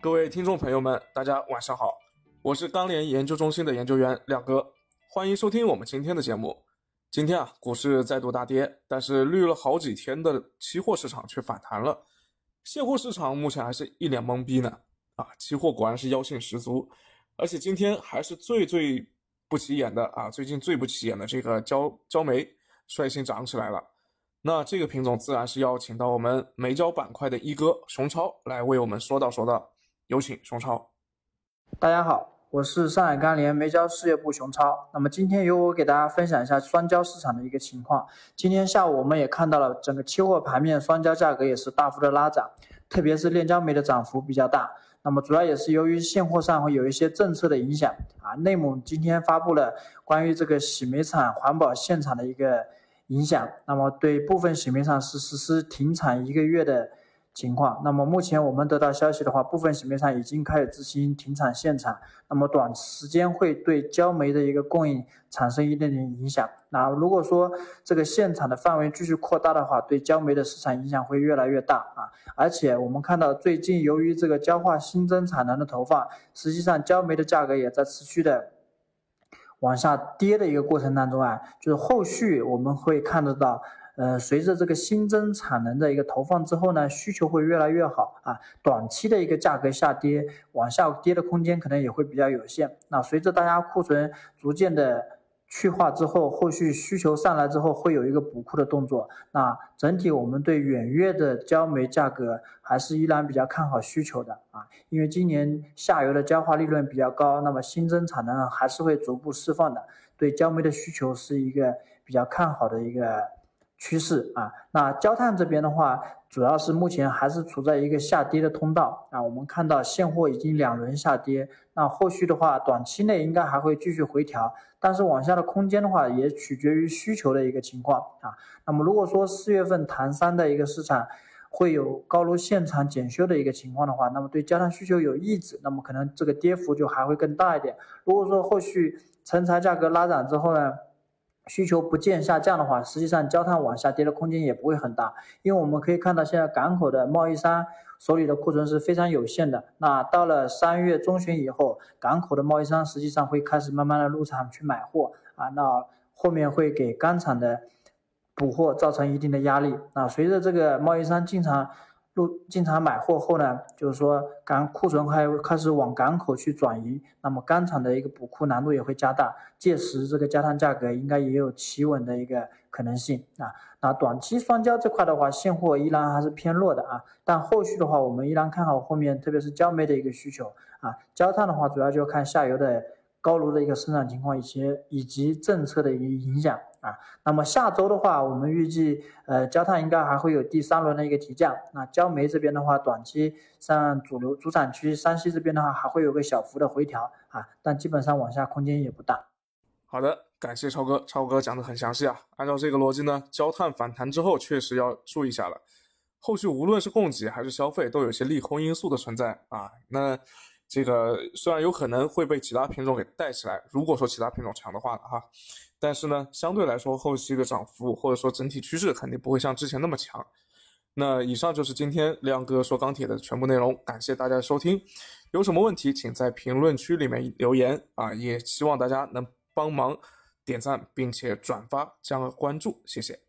各位听众朋友们，大家晚上好，我是钢联研究中心的研究员亮哥，欢迎收听我们今天的节目。今天啊，股市再度大跌，但是绿了好几天的期货市场却反弹了，现货市场目前还是一脸懵逼呢。啊，期货果然是妖性十足，而且今天还是最最不起眼的啊，最近最不起眼的这个焦焦煤率先涨起来了。那这个品种自然是要请到我们煤焦板块的一哥熊超来为我们说道说道，有请熊超。大家好，我是上海钢联煤焦事业部熊超。那么今天由我给大家分享一下双焦市场的一个情况。今天下午我们也看到了整个期货盘面双焦价格也是大幅的拉涨，特别是炼焦煤的涨幅比较大。那么主要也是由于现货上会有一些政策的影响啊。内蒙今天发布了关于这个洗煤厂环保限产的一个。影响，那么对部分洗煤厂是实施停产一个月的情况。那么目前我们得到消息的话，部分洗煤厂已经开始执行停产限产，那么短时间会对焦煤的一个供应产生一定的影响。那如果说这个限产的范围继续扩大的话，对焦煤的市场影响会越来越大啊！而且我们看到最近由于这个焦化新增产能的投放，实际上焦煤的价格也在持续的。往下跌的一个过程当中啊，就是后续我们会看得到，呃，随着这个新增产能的一个投放之后呢，需求会越来越好啊，短期的一个价格下跌，往下跌的空间可能也会比较有限。那随着大家库存逐渐的。去化之后，后续需求上来之后，会有一个补库的动作。那整体我们对远月的焦煤价格还是依然比较看好需求的啊，因为今年下游的焦化利润比较高，那么新增产能还是会逐步释放的，对焦煤的需求是一个比较看好的一个。趋势啊，那焦炭这边的话，主要是目前还是处在一个下跌的通道啊。我们看到现货已经两轮下跌，那后续的话，短期内应该还会继续回调，但是往下的空间的话，也取决于需求的一个情况啊。那么如果说四月份唐山的一个市场会有高炉现场检修的一个情况的话，那么对焦炭需求有抑制，那么可能这个跌幅就还会更大一点。如果说后续成材价格拉涨之后呢？需求不见下降的话，实际上焦炭往下跌的空间也不会很大，因为我们可以看到现在港口的贸易商手里的库存是非常有限的。那到了三月中旬以后，港口的贸易商实际上会开始慢慢的入场去买货啊，那后面会给钢厂的补货造成一定的压力。那随着这个贸易商进场。入进场买货后呢，就是说港库存还开始往港口去转移，那么钢厂的一个补库难度也会加大，届时这个焦炭价格应该也有企稳的一个可能性啊。那短期双焦这块的话，现货依然还是偏弱的啊，但后续的话，我们依然看好后面，特别是焦煤的一个需求啊。焦炭的话，主要就看下游的。高炉的一个生产情况，以及以及政策的一个影响啊。那么下周的话，我们预计呃焦炭应该还会有第三轮的一个提价。那焦煤这边的话，短期像主流主产区山西这边的话，还会有个小幅的回调啊，但基本上往下空间也不大。好的，感谢超哥，超哥讲的很详细啊。按照这个逻辑呢，焦炭反弹之后确实要注意一下了。后续无论是供给还是消费，都有些利空因素的存在啊。那。这个虽然有可能会被其他品种给带起来，如果说其他品种强的话呢，哈，但是呢，相对来说后期的涨幅或者说整体趋势肯定不会像之前那么强。那以上就是今天亮哥说钢铁的全部内容，感谢大家收听。有什么问题，请在评论区里面留言啊，也希望大家能帮忙点赞并且转发加关注，谢谢。